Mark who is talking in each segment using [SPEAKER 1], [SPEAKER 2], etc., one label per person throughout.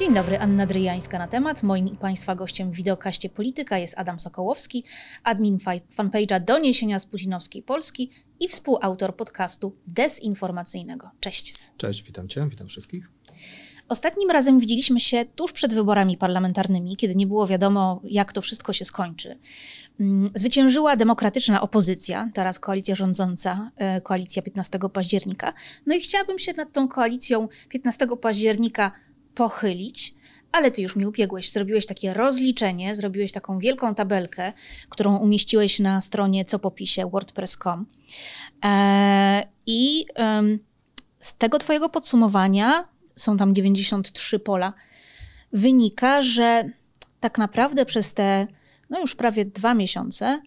[SPEAKER 1] Dzień dobry, Anna Dryjańska na temat. Moim i Państwa gościem w wideokaście Polityka jest Adam Sokołowski, admin fanpage'a Doniesienia z Putinowskiej Polski i współautor podcastu dezinformacyjnego. Cześć.
[SPEAKER 2] Cześć, witam Cię, witam wszystkich.
[SPEAKER 1] Ostatnim razem widzieliśmy się tuż przed wyborami parlamentarnymi, kiedy nie było wiadomo, jak to wszystko się skończy. Mm, zwyciężyła demokratyczna opozycja, teraz koalicja rządząca, e, koalicja 15 października. No i chciałabym się nad tą koalicją 15 października pochylić, ale ty już mi ubiegłeś. Zrobiłeś takie rozliczenie, zrobiłeś taką wielką tabelkę, którą umieściłeś na stronie co popisie wordpress.com. E, I z tego twojego podsumowania, są tam 93 pola, wynika, że tak naprawdę przez te no już prawie dwa miesiące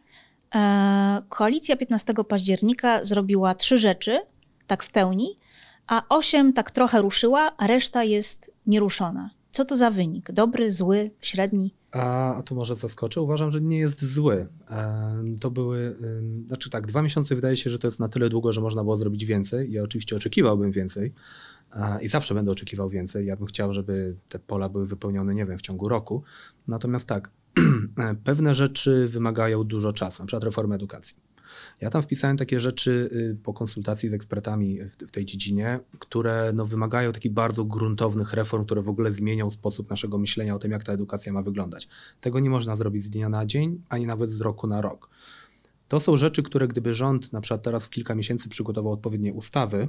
[SPEAKER 1] e, koalicja 15 października zrobiła trzy rzeczy, tak w pełni, a osiem tak trochę ruszyła, a reszta jest nieruszona. Co to za wynik? Dobry, zły, średni?
[SPEAKER 2] A, a tu może zaskoczę. Uważam, że nie jest zły. E, to były, znaczy tak, dwa miesiące wydaje się, że to jest na tyle długo, że można było zrobić więcej. Ja oczywiście oczekiwałbym więcej i zawsze będę oczekiwał więcej. Ja bym chciał, żeby te pola były wypełnione, nie wiem, w ciągu roku. Natomiast tak, pewne rzeczy wymagają dużo czasu, na przykład reformy edukacji. Ja tam wpisałem takie rzeczy y, po konsultacji z ekspertami w, tej dziedzinie, które no, wymagają takich bardzo gruntownych reform, które w ogóle zmienią sposób naszego myślenia o tym, jak ta edukacja ma wyglądać. Tego nie można zrobić z dnia na dzień, ani nawet z roku na rok. To są rzeczy, które gdyby rząd na przykład teraz w kilka miesięcy przygotował odpowiednie ustawy,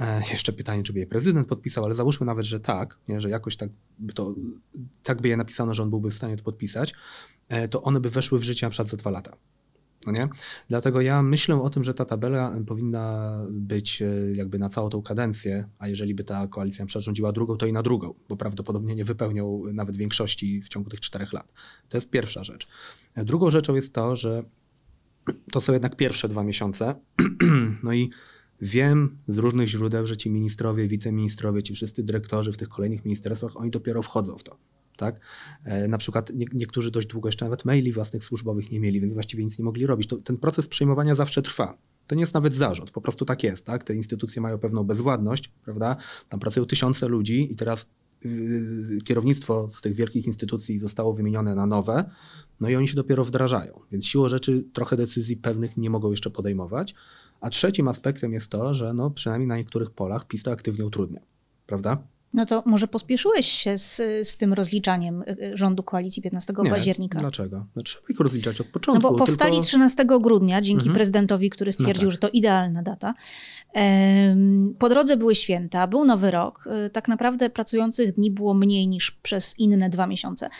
[SPEAKER 2] e, jeszcze pytanie, czy by je prezydent podpisał, ale załóżmy nawet, że tak, nie, że jakoś tak by, to, tak by je napisano, że on byłby w stanie to podpisać, e, to one by weszły w życie na przykład za dwa lata. No nie? Dlatego ja myślę o tym, że ta tabela powinna być e, jakby na całą tą kadencję, a jeżeli by ta koalicja przerządziła drugą, to i na drugą, bo prawdopodobnie nie wypełnią nawet większości w ciągu tych czterech lat. To jest pierwsza rzecz. Drugą rzeczą jest to, że to są jednak pierwsze dwa miesiące. No i wiem z różnych źródeł, że ci ministrowie, wiceministrowie, ci wszyscy dyrektorzy w tych kolejnych ministerstwach, oni dopiero wchodzą w to tak? E, na przykład nie, niektórzy dość długo jeszcze nawet maili własnych służbowych nie mieli, więc właściwie nic nie mogli robić. To, ten proces przejmowania zawsze trwa. To nie jest nawet zarzut, po prostu tak jest, tak? Te instytucje mają pewną bezwładność, prawda? Tam pracują tysiące ludzi i teraz yy, kierownictwo z tych wielkich instytucji zostało wymienione na nowe, no i oni się dopiero wdrażają, więc siłą rzeczy trochę decyzji pewnych nie mogą jeszcze podejmować. A trzecim aspektem jest to, że no, przynajmniej na niektórych polach PiS to aktywnie utrudnia, prawda?
[SPEAKER 1] No to może pospieszyłeś się z, z tym rozliczaniem y, y, rządu koalicji 15
[SPEAKER 2] nie,
[SPEAKER 1] października.
[SPEAKER 2] Dlaczego? No, trzeba ich rozliczać od początku.
[SPEAKER 1] No bo powstali tylko... 13 grudnia dzięki mhm. prezydentowi, który stwierdził, no tak. że to idealna data. Po drodze były święta, był nowy rok. Y, tak naprawdę pracujących dni było mniej niż przez inne dwa miesiące.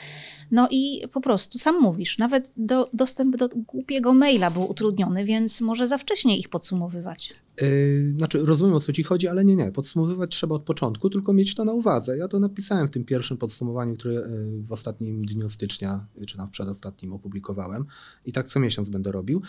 [SPEAKER 1] No i po prostu, sam mówisz, nawet do, dostęp do głupiego maila był utrudniony, więc może za wcześnie ich podsumowywać.
[SPEAKER 2] Yy, znaczy, rozumiem o co ci chodzi, ale nie, nie. Podsumowywać trzeba od początku, tylko mieć to na uwadze. Ja to napisałem w tym pierwszym podsumowaniu, które yy, w ostatnim dniu stycznia, czy w przedostatnim opublikowałem i tak co miesiąc będę robił.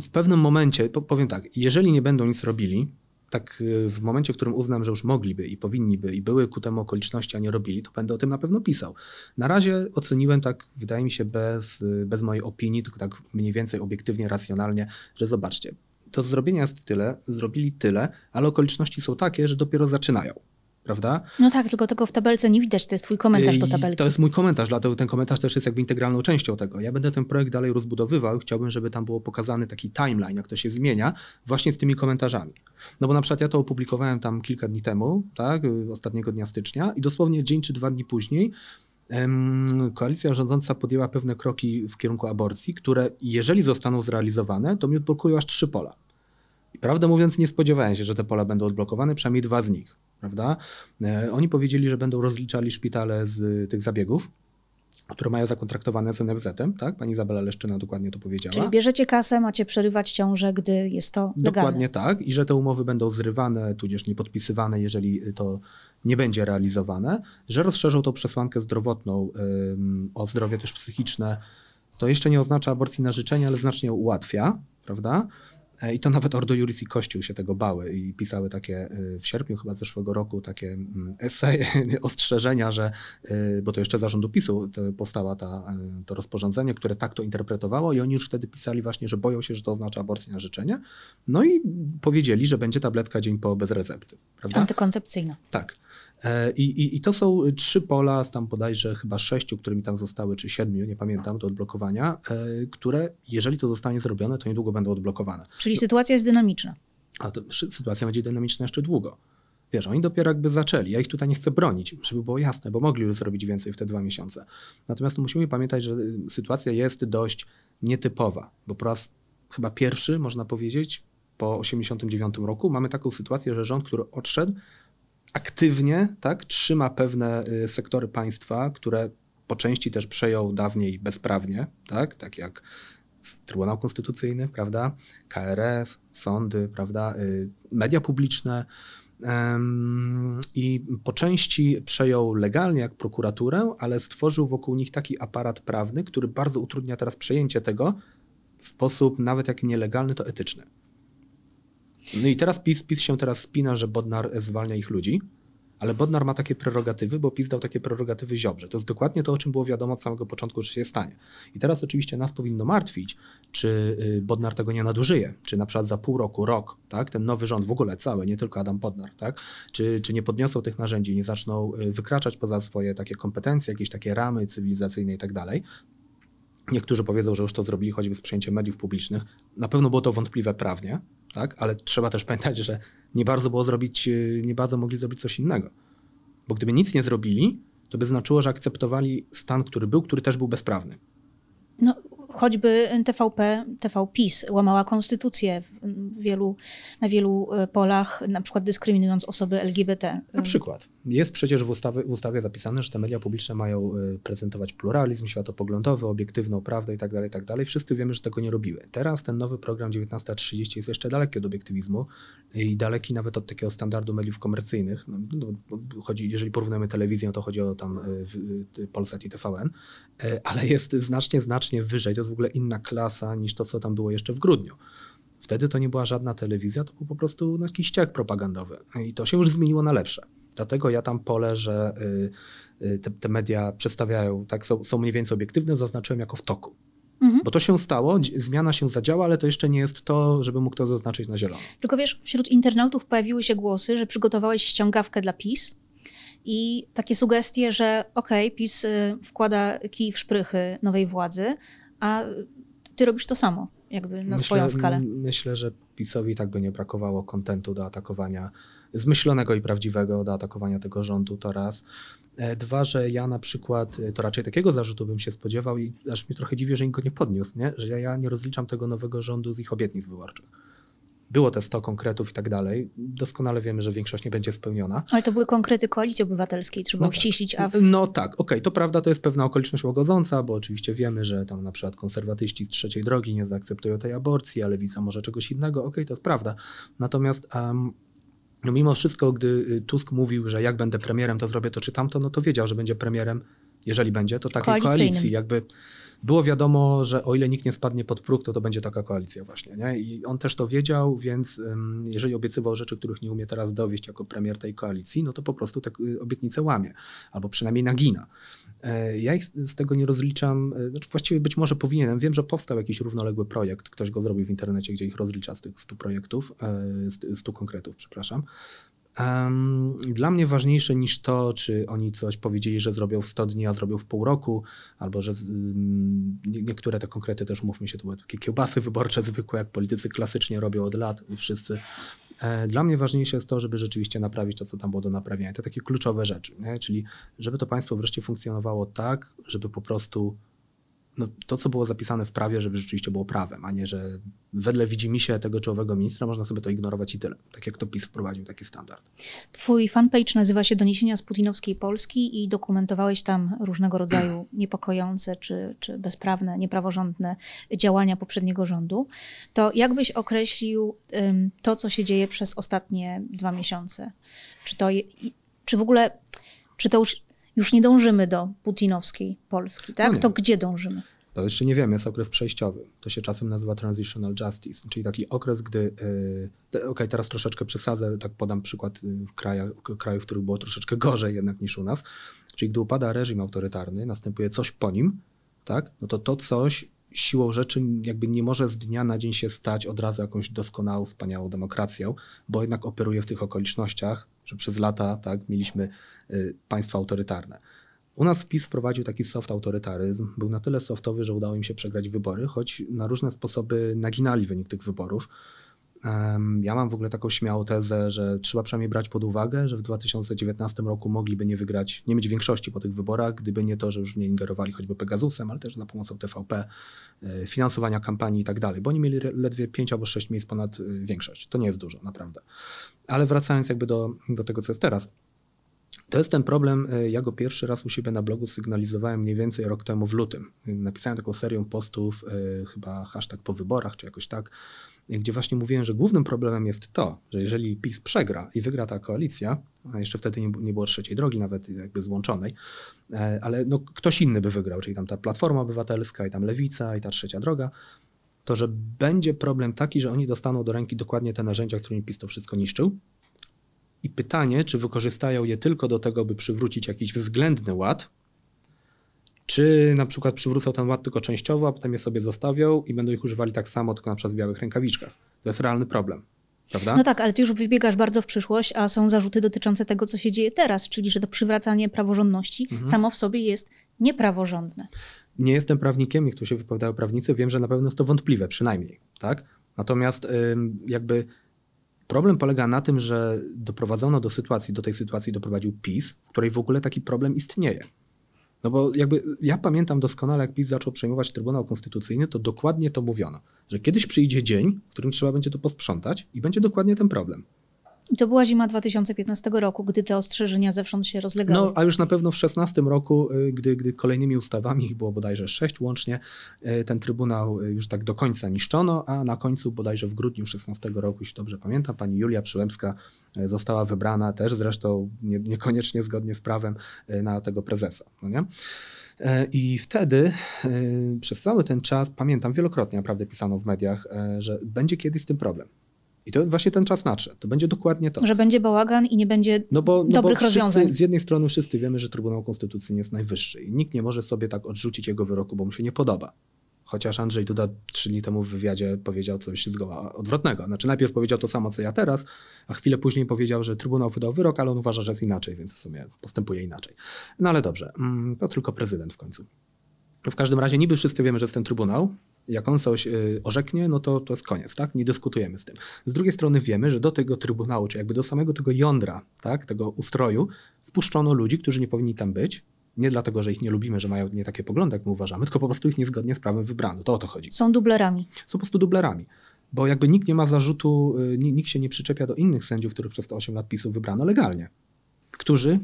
[SPEAKER 2] w pewnym momencie, powiem tak, jeżeli nie będą nic robili, tak yy, w momencie, w którym uznam, że już mogliby i powinniby i były ku temu okoliczności, a nie robili, to będę o tym na pewno pisał. Na razie oceniłem tak, wydaje mi się, bez, bez mojej opinii, tylko tak mniej więcej obiektywnie, racjonalnie, że zobaczcie, do zrobienia jest tyle, zrobili tyle, ale okoliczności są takie, że dopiero zaczynają. Prawda?
[SPEAKER 1] No tak, tylko tego w tabelce nie widać, to jest twój komentarz do tabelki.
[SPEAKER 2] To jest mój komentarz, dlatego ten komentarz też jest jakby integralną częścią tego. Ja będę ten projekt dalej rozbudowywał i chciałbym, żeby tam było pokazany taki timeline, jak to się zmienia, właśnie z tymi komentarzami. No bo na przykład ja to opublikowałem tam kilka dni temu, tak, ostatniego dnia stycznia i dosłownie dzień czy dwa dni później koalicja rządząca podjęła pewne kroki w kierunku aborcji, które jeżeli zostaną zrealizowane, to mi odblokują aż trzy pola. I prawdę mówiąc, nie spodziewałem się, że te pola będą odblokowane, przynajmniej dwa z nich. Prawda? E, oni powiedzieli, że będą rozliczali szpitale z tych zabiegów, które mają zakontraktowane z NFZ-em, tak? Pani Izabela Leszczyna dokładnie to powiedziała.
[SPEAKER 1] Czyli bierzecie kasę, macie przerywać ciążę, gdy jest to legalne.
[SPEAKER 2] Dokładnie tak i że te umowy będą zrywane, tudzież nie podpisywane, jeżeli to nie będzie realizowane, że rozszerzą tą przesłankę zdrowotną o zdrowie też psychiczne. To jeszcze nie oznacza aborcji na życzenie, ale znacznie ją ułatwia, prawda? E, I to nawet Ordo Juris i Kościół się tego bały i pisały takie e, w sierpniu chyba zeszłego roku takie mm, esej, ostrzeżenia, że, e, bo to jeszcze zarządu PiSu powstała ta, to rozporządzenie, które tak to interpretowało i oni już wtedy pisali właśnie, że boją się, że to oznacza aborcję na życzenie. No i powiedzieli, że będzie tabletka dzień po bez recepty. Prawda?
[SPEAKER 1] Antykoncepcyjna.
[SPEAKER 2] Tak. E, I, i, I to są trzy pola z tam bodajże chyba sześciu, które mi tam zostały, czy siedmiu, nie pamiętam, do odblokowania, e, które jeżeli to zostanie zrobione, to niedługo będą odblokowane.
[SPEAKER 1] Czyli sytuacja jest dynamiczna.
[SPEAKER 2] A to sytuacja będzie dynamiczna jeszcze długo. Wiesz, oni dopiero jakby zaczęli. Ja ich tutaj nie chcę bronić, żeby było jasne, bo mogli już zrobić więcej w te dwa miesiące. Natomiast musimy pamiętać, że y, sytuacja jest dość nietypowa, bo po raz chyba pierwszy, można powiedzieć, po 1989 roku mamy taką sytuację, że rząd, który odszedł, aktywnie tak, trzyma pewne y, sektory państwa, które po części też przejął dawniej bezprawnie, tak, tak jak Trybunał Konstytucyjny, prawda, KRS, sądy, prawda, y, media publiczne, i po części przejął legalnie jak prokuraturę, ale stworzył wokół nich taki aparat prawny, który bardzo utrudnia teraz przejęcie tego w sposób nawet jak nielegalny, to etyczny. No i teraz PiS, PiS się teraz spina, że Bodnar zwalnia ich ludzi, ale Bodnar ma takie prerogatywy, bo PiS dał takie prerogatywy Ziobrze. To jest dokładnie to, o czym było wiadomo od samego początku, że się stanie. I teraz oczywiście nas powinno martwić, czy y, Bodnar tego nie nadużyje, czy na przykład za pół roku, rok, tak, ten nowy rząd w ogóle cały, nie tylko Adam Bodnar, tak, czy, czy nie podniosą tych narzędzi, nie zaczną y, wykraczać poza swoje takie kompetencje, jakieś takie ramy cywilizacyjne i tak dalej, Niektórzy powiedzą, że już to zrobili choćby z przyjęciem mediów publicznych. Na pewno było to wątpliwe prawnie, tak? ale trzeba też pamiętać, że nie bardzo było zrobić, y, nie bardzo mogli zrobić coś innego. Bo gdyby nic nie zrobili, to by znaczyło, że akceptowali stan, który był, który też był bezprawny.
[SPEAKER 1] No, choćby TVP, TVPiS łamała konstytucję wielu, na wielu e, polach, na przykład dyskryminując osoby LGBT.
[SPEAKER 2] Na przykład. Jest przecież w ustawie, w ustawie zapisane, że te media publiczne mają e, prezentować pluralizm światopoglądowy, obiektywną prawdę itd., tak itd. Tak Wszyscy wiemy, że tego nie robiły. Teraz ten nowy program 19.30 jest jeszcze daleki od obiektywizmu i daleki nawet od takiego standardu mediów komercyjnych. No, no chodzi, jeżeli porównamy telewizję, to chodzi o tam e, Polsat i TVN, ale jest znacznie, znacznie wyżej. To jest w ogóle inna klasa niż to, co tam było jeszcze w grudniu. Wtedy to nie była żadna telewizja, to był po prostu jakiś ściek propagandowy i to się już zmieniło na lepsze. Dlatego ja tam pole, że y, y, te, te media przedstawiają, tak, są, są mniej więcej obiektywne, zaznaczyłem jako w toku. Mhm. Bo to się stało, zmiana się zadziała, ale to jeszcze nie jest to, żeby mógł to zaznaczyć na zielono.
[SPEAKER 1] Tylko wiesz, wśród internautów pojawiły się głosy, że przygotowałeś ściągawkę dla PiS i takie sugestie, że okej, okay, PiS y, wkłada kij w szprychy nowej władzy, a ty robisz to samo jakby na myślę, swoją skalę.
[SPEAKER 2] Myślę, że PiSowi tak by nie brakowało kontentu do atakowania, zmyślonego i prawdziwego do atakowania tego rządu, to raz. E, dwa, że ja na przykład, e, to raczej takiego zarzutu bym się spodziewał i aż mnie trochę dziwi, że nikt go nie podniósł, nie? że ja nie rozliczam tego nowego rządu z ich obietnic wyborczych było te 100 konkretów i tak dalej. Doskonale wiemy, że większość nie będzie spełniona.
[SPEAKER 1] Ale to były konkrety koalicji obywatelskiej, trzeba no uściślić.
[SPEAKER 2] Tak. A w... No tak, okej, okay, to prawda, to jest pewna okoliczność łagodząca, bo oczywiście wiemy, że tam na przykład konserwatyści z trzeciej drogi nie zaakceptują tej aborcji, a lewica może czegoś innego. Okej, okay, to jest prawda. Natomiast um, no mimo wszystko, gdy y, Tusk mówił, że jak będę premierem, to zrobię to czy tamto, no to wiedział, że będzie premierem, jeżeli będzie, to takiej koalicji. Jakby było wiadomo, że o ile nikt nie spadnie pod próg, to to będzie taka koalicja właśnie. Nie? I on też to wiedział, więc jeżeli obiecywał rzeczy, których nie umie teraz dowieść jako premier tej koalicji, no to po prostu te y, obietnice łamie, albo przynajmniej nagina. E, ja ich z tego nie rozliczam, e, znaczy właściwie być może powinienem. Wiem, że powstał jakiś równoległy projekt, ktoś go zrobił w internecie, gdzie ich rozlicza z tych 100 projektów, 100 e, konkretów, przepraszam. Dla mnie ważniejsze niż to, czy oni coś powiedzieli, że zrobią w 100 dni, a zrobią w pół roku, albo że niektóre te konkrety też, mówmy się, to były takie kiełbasy wyborcze zwykłe, jak politycy klasycznie robią od lat wszyscy. E, dla mnie ważniejsze jest to, żeby rzeczywiście naprawić to, co tam było do naprawienia. To takie kluczowe rzeczy, nie? czyli żeby to państwo wreszcie funkcjonowało tak, żeby po prostu no, to, co było zapisane w prawie, żeby rzeczywiście było prawem, a nie, że wedle widzi się tego czołowego ministra można sobie to ignorować i tyle. Tak jak to PiS wprowadził taki standard.
[SPEAKER 1] Twój fanpage nazywa się Doniesienia z Putinowskiej Polski i dokumentowałeś tam różnego rodzaju niepokojące czy, czy bezprawne, niepraworządne działania poprzedniego rządu. To jak byś określił um, to, co się dzieje przez ostatnie dwa miesiące? Czy to, czy w ogóle, czy to już już nie dążymy do putinowskiej Polski, tak? No to gdzie dążymy?
[SPEAKER 2] To jeszcze nie wiem, jest okres przejściowy. To się czasem nazywa transitional justice, czyli taki okres, gdy, yy, okej, okay, teraz troszeczkę przesadzę, tak podam przykład w krajach, krajów, w których było troszeczkę gorzej jednak niż u nas, czyli gdy upada reżim autorytarny, następuje coś po nim, tak? No to to coś siłą rzeczy jakby nie może z dnia na dzień się stać od razu jakąś doskonałą, wspaniałą demokracją, bo jednak operuje w tych okolicznościach, że przez lata tak, mieliśmy państwa autorytarne. U nas PiS wprowadził taki soft autorytaryzm. Był na tyle softowy, że udało im się przegrać wybory, choć na różne sposoby naginali wynik tych wyborów. Ja mam w ogóle taką śmiałą tezę, że trzeba przynajmniej brać pod uwagę, że w 2019 roku mogliby nie wygrać, nie mieć większości po tych wyborach, gdyby nie to, że już nie ingerowali choćby Pegasusem, ale też za pomocą TVP, e, finansowania kampanii i tak dalej, bo oni mieli ledwie 5 albo 6 miejsc ponad e, większość. To nie jest dużo, naprawdę. Ale wracając jakby do, do tego, co jest teraz. To jest ten problem, e, ja go pierwszy raz u siebie na blogu sygnalizowałem mniej więcej rok temu w lutym. Napisałem taką serię postów, chyba hashtag po wyborach, czy jakoś tak, gdzie właśnie mówiłem, że głównym problemem jest to, że jeżeli PiS przegra i wygra ta koalicja, a jeszcze wtedy nie, nie było trzeciej drogi nawet jakby złączonej, e, ale no, ktoś inny by wygrał, czyli tam ta Platforma Obywatelska i tam Lewica i ta trzecia droga, to że będzie problem taki, że oni dostaną do ręki dokładnie te narzędzia, którymi PiS to wszystko niszczył. I pytanie, czy wykorzystają je tylko do tego, by przywrócić jakiś względny ład, czy na przykład przywrócą ten ład tylko częściowo, a potem je sobie zostawią i będą ich używali tak samo, tylko na przykład w białych rękawiczkach. To jest realny problem. Prawda?
[SPEAKER 1] No tak, ale ty już wybiegasz bardzo w przyszłość, a są zarzuty dotyczące tego, co się dzieje teraz, czyli że to przywracanie praworządności mhm. samo w sobie jest niepraworządne.
[SPEAKER 2] Nie jestem prawnikiem, jak tu się wypowiadają prawnicy, wiem, że na pewno jest to wątpliwe, przynajmniej. Tak? Natomiast jakby problem polega na tym, że doprowadzono do sytuacji, do tej sytuacji doprowadził PiS, w której w ogóle taki problem istnieje. No bo jakby ja pamiętam doskonale, jak PiS zaczął przejmować Trybunał Konstytucyjny, to dokładnie to mówiono, że kiedyś przyjdzie dzień, w którym trzeba będzie to posprzątać i będzie dokładnie ten problem.
[SPEAKER 1] I to była zima 2015 roku, gdy te ostrzeżenia zewsząd się rozlegały.
[SPEAKER 2] No, a już na pewno w 2016 roku, y, gdy, gdy kolejnymi ustawami, ich było bodajże sześć łącznie, y, ten Trybunał y, już tak do końca niszczono, a na końcu bodajże w grudniu 2016 roku, jeśli dobrze pamiętam, pani Julia Przyłębska została wybrana też zresztą nie, niekoniecznie zgodnie z prawem na tego prezesa. No nie? I wtedy przez cały ten czas, pamiętam wielokrotnie naprawdę pisano w mediach, że będzie kiedyś z tym problem. I to właśnie ten czas nadszedł. To będzie dokładnie to.
[SPEAKER 1] Że będzie bałagan i nie będzie no bo, no dobrych
[SPEAKER 2] bo wszyscy,
[SPEAKER 1] rozwiązań.
[SPEAKER 2] Z jednej strony wszyscy wiemy, że Trybunał Konstytucyjny jest najwyższy i nikt nie może sobie tak odrzucić jego wyroku, bo mu się nie podoba. Chociaż Andrzej Duda trzy dni temu w wywiadzie powiedział coś zgoła odwrotnego. Znaczy najpierw powiedział to samo, co ja teraz, a chwilę później powiedział, że Trybunał wydał wyrok, ale on uważa, że jest inaczej, więc w sumie postępuje inaczej. No ale dobrze, mm, to tylko prezydent w końcu. W każdym razie niby wszyscy wiemy, że jest ten Trybunał, jak on coś y, orzeknie, no to to jest koniec, tak? Nie dyskutujemy z tym. Z drugiej strony wiemy, że do tego trybunału, czy jakby do samego tego jądra, tak, tego ustroju, wpuszczono ludzi, którzy nie powinni tam być. Nie dlatego, że ich nie lubimy, że mają nie takie poglądy, jak my uważamy, tylko po prostu ich niezgodnie z prawem wybrano. To o to chodzi.
[SPEAKER 1] Są dublerami.
[SPEAKER 2] Są po prostu dublerami. Bo jakby nikt nie ma zarzutu, y, nikt się nie przyczepia do innych sędziów, których przez te 8 lat PiSu wybrano legalnie. Którzy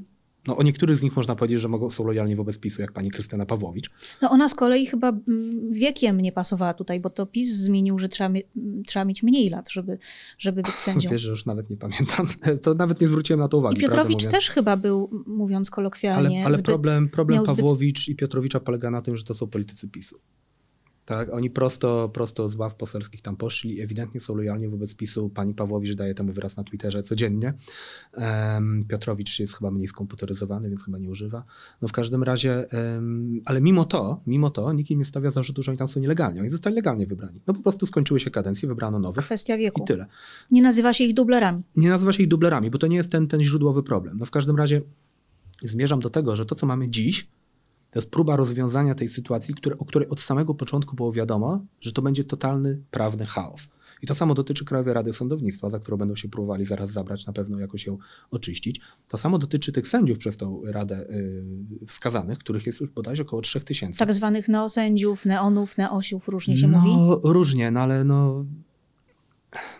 [SPEAKER 2] no, o niektórych z nich można powiedzieć, że mogą, są lojalni wobec PiSu, jak pani Krystyna Pawłowicz.
[SPEAKER 1] No ona z kolei chyba mm, wiekiem nie pasowała tutaj, bo to PiS zmienił, że trzeba, trzeba mieć mniej lat, żeby, żeby być sędzią.
[SPEAKER 2] Wiesz, że już nawet nie pamiętam. To nawet nie zwróciłem na to uwagi.
[SPEAKER 1] I Piotrowicz też chyba był, mówiąc kolokwialnie,
[SPEAKER 2] Ale, ale problem, problem Pawłowicz zbyt... i Piotrowicza polega na tym, że to są politycy PiSu. Tak, oni prosto, prosto z ław poselskich tam poszli, ewidentnie są lojalni wobec PiSu. Pani Pawłowicz daje temu wyraz na Twitterze codziennie. Um, Piotrowicz jest chyba mniej skomputeryzowany, więc chyba nie używa. No w każdym razie, um, ale mimo to, mimo to nikt im nie stawia zarzutu, że oni tam są nielegalnie. Oni zostali legalnie wybrani. No po prostu skończyły się kadencje, wybrano nowych.
[SPEAKER 1] Kwestia wieku.
[SPEAKER 2] I tyle.
[SPEAKER 1] Nie nazywa się ich dublerami.
[SPEAKER 2] Nie nazywa się ich dublerami, bo to nie jest ten, ten źródłowy problem. No w każdym razie zmierzam do tego, że to, co mamy dziś, to jest próba rozwiązania tej sytuacji, które, o której od samego początku było wiadomo, że to będzie totalny prawny chaos. I to samo dotyczy Krajowej Rady Sądownictwa, za którą będą się próbowali zaraz zabrać, na pewno jakoś ją oczyścić. To samo dotyczy tych sędziów przez tą Radę yy, wskazanych, których jest już bodajże około 3000.
[SPEAKER 1] Tak zwanych neosędziów, neonów, neosiów, różnie się
[SPEAKER 2] no,
[SPEAKER 1] mówi?
[SPEAKER 2] No różnie, no ale no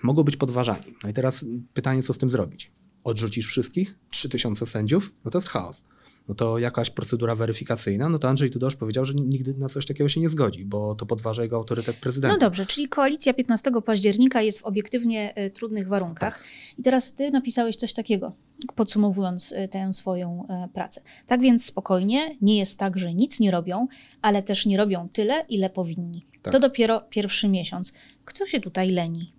[SPEAKER 2] mogą być podważani. No i teraz pytanie, co z tym zrobić? Odrzucisz wszystkich? 3000 sędziów? No to jest chaos no to jakaś procedura weryfikacyjna, no to Andrzej Dudosz powiedział, że nigdy na coś takiego się nie zgodzi, bo to podważa jego autorytet prezydenta.
[SPEAKER 1] No dobrze, czyli koalicja 15 października jest w obiektywnie y, trudnych warunkach. Tak. I teraz ty napisałeś coś takiego, podsumowując y, tę swoją y, pracę. Tak więc spokojnie, nie jest tak, że nic nie robią, ale też nie robią tyle, ile powinni. Tak. To dopiero pierwszy miesiąc. Kto się tutaj leni?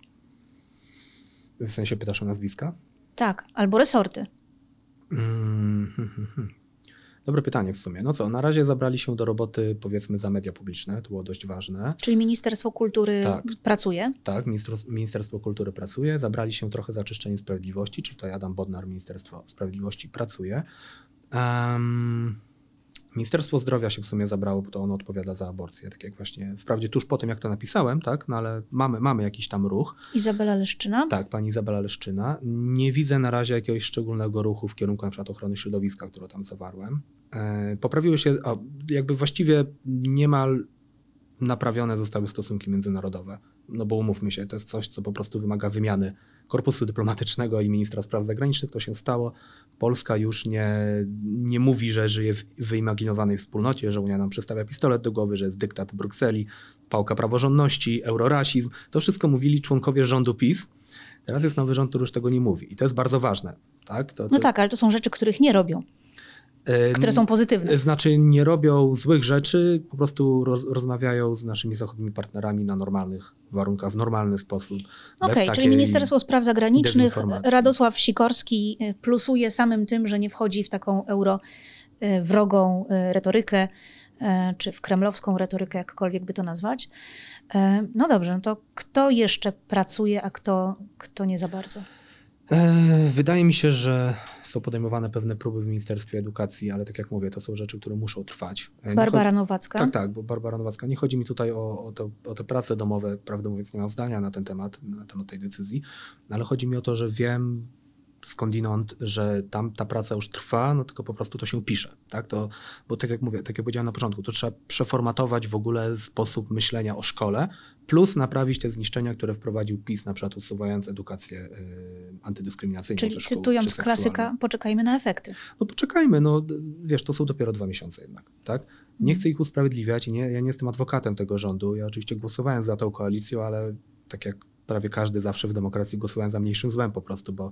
[SPEAKER 2] W sensie pytasz o nazwiska?
[SPEAKER 1] Tak, albo resorty.
[SPEAKER 2] Mm, hmm, hmm, hmm. Dobre pytanie w sumie. No co, na razie zabrali się do roboty powiedzmy za media publiczne, to było dość ważne.
[SPEAKER 1] Czyli Ministerstwo Kultury
[SPEAKER 2] Tak.
[SPEAKER 1] pracuje?
[SPEAKER 2] Tak, Ministerstwo, Ministerstwo Kultury pracuje, zabrali się trochę za czyszczenie sprawiedliwości, czyli tutaj Adam Bodnar, Ministerstwo Sprawiedliwości pracuje. Em, Ministerstwo Zdrowia się w sumie zabrało, bo to ono odpowiada za aborcję, tak jak właśnie, wprawdzie tuż po tym, jak to napisałem, tak, no ale mamy, mamy jakiś tam ruch.
[SPEAKER 1] Izabela Leszczyna?
[SPEAKER 2] Tak, pani Izabela Leszczyna. Nie widzę na razie jakiegoś szczególnego ruchu w kierunku na przykład ochrony środowiska, którą tam zawarłem. E, poprawiły się, o, jakby właściwie niemal naprawione zostały stosunki międzynarodowe. No bo umówmy się, to jest coś, co po prostu wymaga wymiany korpusu dyplomatycznego i ministra spraw zagranicznych. To się stało. Polska już nie, nie mówi, że żyje w wyimaginowanej wspólnocie, że Unia nam przestawia pistolet do głowy, że jest dyktat Brukseli, pałka praworządności, eurorasizm. To wszystko mówili członkowie rządu PiS. Teraz jest nowy rząd, który już tego nie mówi. I to jest bardzo ważne. Tak? To, to,
[SPEAKER 1] No tak, ale to są rzeczy, których nie robią, które są pozytywne.
[SPEAKER 2] Znaczy nie robią złych rzeczy, po prostu roz, rozmawiają z naszymi zachodnimi partnerami na normalnych warunkach, w normalny sposób.
[SPEAKER 1] Okej, czyli
[SPEAKER 2] takiej-
[SPEAKER 1] Ministerstwo Spraw Zagranicznych. Radosław Sikorski y, plusuje samym tym, że nie wchodzi w taką euro wrogą y, retorykę, czy w kremlowską retorykę, jakkolwiek by to nazwać. No dobrze, no to kto jeszcze pracuje, a kto, kto nie za bardzo?
[SPEAKER 2] E, Wydaje mi się, że są podejmowane pewne próby w Ministerstwie Edukacji, ale tak jak mówię, to są rzeczy, które muszą trwać. E, nie
[SPEAKER 1] Barbara Nowacka.
[SPEAKER 2] Tak, tak, bo Barbara Nowacka. Nie chodzi mi tutaj o, o, to, o te prace domowe, prawdę mówiąc, nie mam zdania na ten temat, na temat tej decyzji, ale chodzi mi o to, że wiem skądinąd, że tam ta praca już trwa, no tylko po prostu to się pisze, tak, to, bo tak jak mówię, tak jak powiedziałem na początku, to trzeba przeformatować w ogóle sposób myślenia o szkole, plus naprawić te zniszczenia, które wprowadził PiS, na przykład usuwając edukację y, antydyskryminacyjną
[SPEAKER 1] Czyli
[SPEAKER 2] szkół,
[SPEAKER 1] cytując klasyka, poczekajmy na efekty.
[SPEAKER 2] No poczekajmy, no wiesz, to są dopiero dwa miesiące jednak, tak? Nie chcę ich usprawiedliwiać i nie, ja nie jestem adwokatem tego rządu. Ja oczywiście głosowałem za tą koalicją, ale tak jak prawie każdy zawsze w demokracji głosowałem za mniejszym złem po prostu, bo